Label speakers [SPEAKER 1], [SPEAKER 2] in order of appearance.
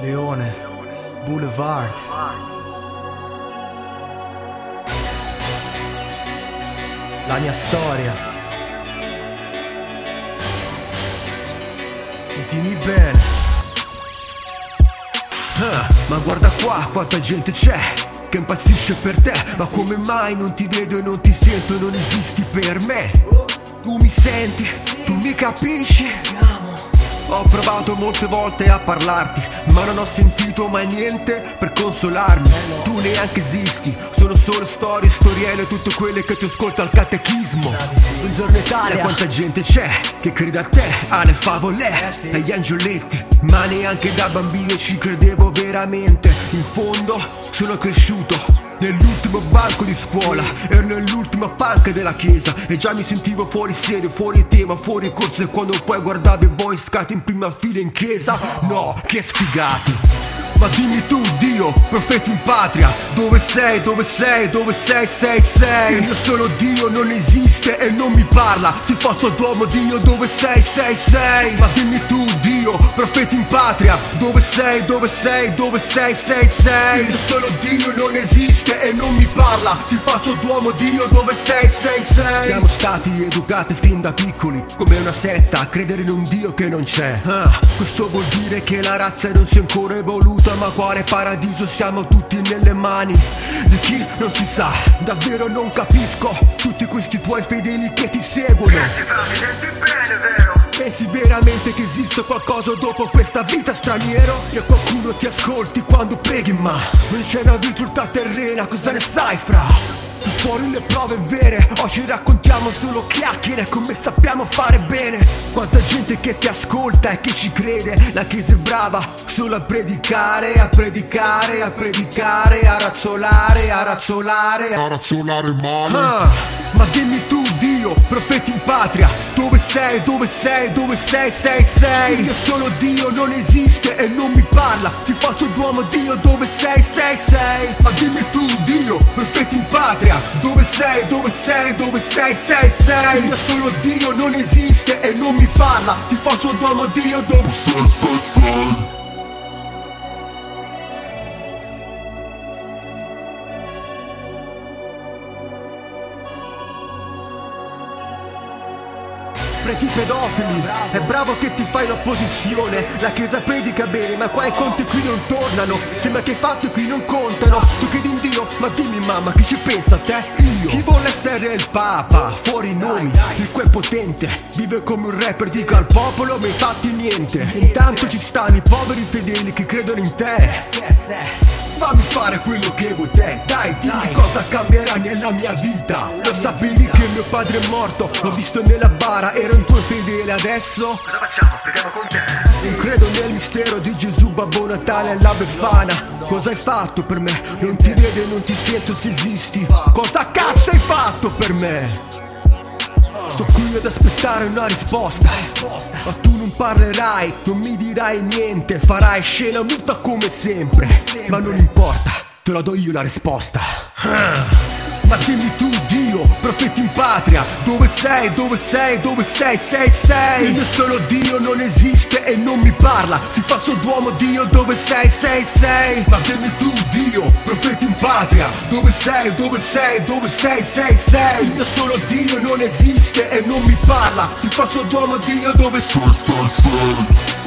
[SPEAKER 1] Leone, Boulevard. La mia storia. Sentimi bene.
[SPEAKER 2] Ah, ma guarda qua quanta gente c'è che impazzisce per te Ma come mai non ti vedo e non ti sento e non esisti per me? Tu mi senti, tu mi capisci? Ho provato molte volte a parlarti, ma non ho sentito mai niente per consolarmi. Tu neanche esisti, sono solo storie, storielle, tutte quelle che ti ascolta al catechismo.
[SPEAKER 1] Buongiorno
[SPEAKER 2] E
[SPEAKER 1] Italia.
[SPEAKER 2] quanta gente c'è che crede a te, alle favole,
[SPEAKER 1] sì.
[SPEAKER 2] agli angioletti, ma neanche da bambino ci credevo veramente. In fondo sono cresciuto nell'ultimo banco di scuola, ero nell'ultima panca della chiesa e già mi sentivo fuori sede, fuori tema, fuori corso e quando poi guardavo i boy scat in prima fila in chiesa, no, che sfigati. Ma dimmi tu, Dio, profeti in patria, dove sei, dove sei, dove sei, sei, sei? Io sono Dio, non esiste e non mi parla. Si fa suo duomo, Dio, dove sei, sei, sei? Ma dimmi tu, Dio, profeti in patria, dove sei, dove sei, dove sei, sei, sei? Io sono Dio, non esiste e non mi parla. Si fa suo duomo, Dio, dove sei, sei, sei? Siamo stati educati fin da piccoli, come una setta, a credere in un Dio che non c'è. Ah, questo vuol dire che la razza non si è ancora evoluta, ma quale paradiso siamo tutti nelle mani di chi non si sa. Davvero non capisco tutti questi tuoi fedeli che ti seguono. Pensi veramente che esista qualcosa dopo questa vita straniero? Che qualcuno ti ascolti quando preghi ma non c'è una virtù terrena, cosa ne sai fra? Tu fuori le prove vere, oggi raccontiamo solo chiacchiere come sappiamo fare bene Quanta gente che ti ascolta e che ci crede La chiesa è brava solo a predicare, a predicare, a predicare A razzolare, a razzolare, a
[SPEAKER 3] a razzolare male
[SPEAKER 2] Ah, ma dimmi tu Dio, profeti in patria. Dove sei, dove sei, dove sei, sei, sei? Io sono Dio, non esiste e non mi parla. Si fa suo duomo Dio, dove sei, sei, sei? Ma dimmi tu Dio, profeti in patria. Dove sei, dove sei, dove sei, sei, sei? Io sono Dio, non esiste e non mi parla. Si fa suo duomo Dio, dove
[SPEAKER 3] sei sei sei
[SPEAKER 2] Preti pedofili, è bravo che ti fai l'opposizione. La chiesa predica bene, ma qua i conti qui non tornano. Sembra che i fatti qui non contano. Tu credi in Dio, ma dimmi mamma, chi ci pensa a te? Io. Chi vuole essere il papa, fuori i nomi Il quel potente, vive come un rapper Dica al popolo, ma infatti niente. Intanto ci stanno i poveri fedeli che credono in te Fammi fare quello che vuoi te Dai, dimmi cosa cambierà nella mia vita Lo sapevi che mio padre è morto L'ho visto nella bara, ero un tuo fedele Adesso
[SPEAKER 4] Cosa facciamo? Preghiamo con te.
[SPEAKER 2] non credo nel mistero di Gesù Babbo Natale alla Befana Cosa hai fatto per me? Non ti vedo e non ti sento se esisti Cosa cazzo hai fatto per me? Sto qui ad aspettare una risposta. Ma tu non parlerai, non mi dirai niente. Farai scena muta come sempre. Ma non importa, te la do io la risposta. Ah. Ma dimmi tu Dio, profeti in patria. Dove sei, dove sei, dove sei, sei, sei? Io sono Dio, non esiste e non mi parla. Si fa suo duomo Dio, dove sei, sei, sei? Ma dimmi tu Dio, profeti in patria. Dove sei, dove sei, dove sei, sei, sei? Io sono Dio, non esiste e non mi parla. Si fa suo duomo Dio, dove sei?
[SPEAKER 3] Sei sei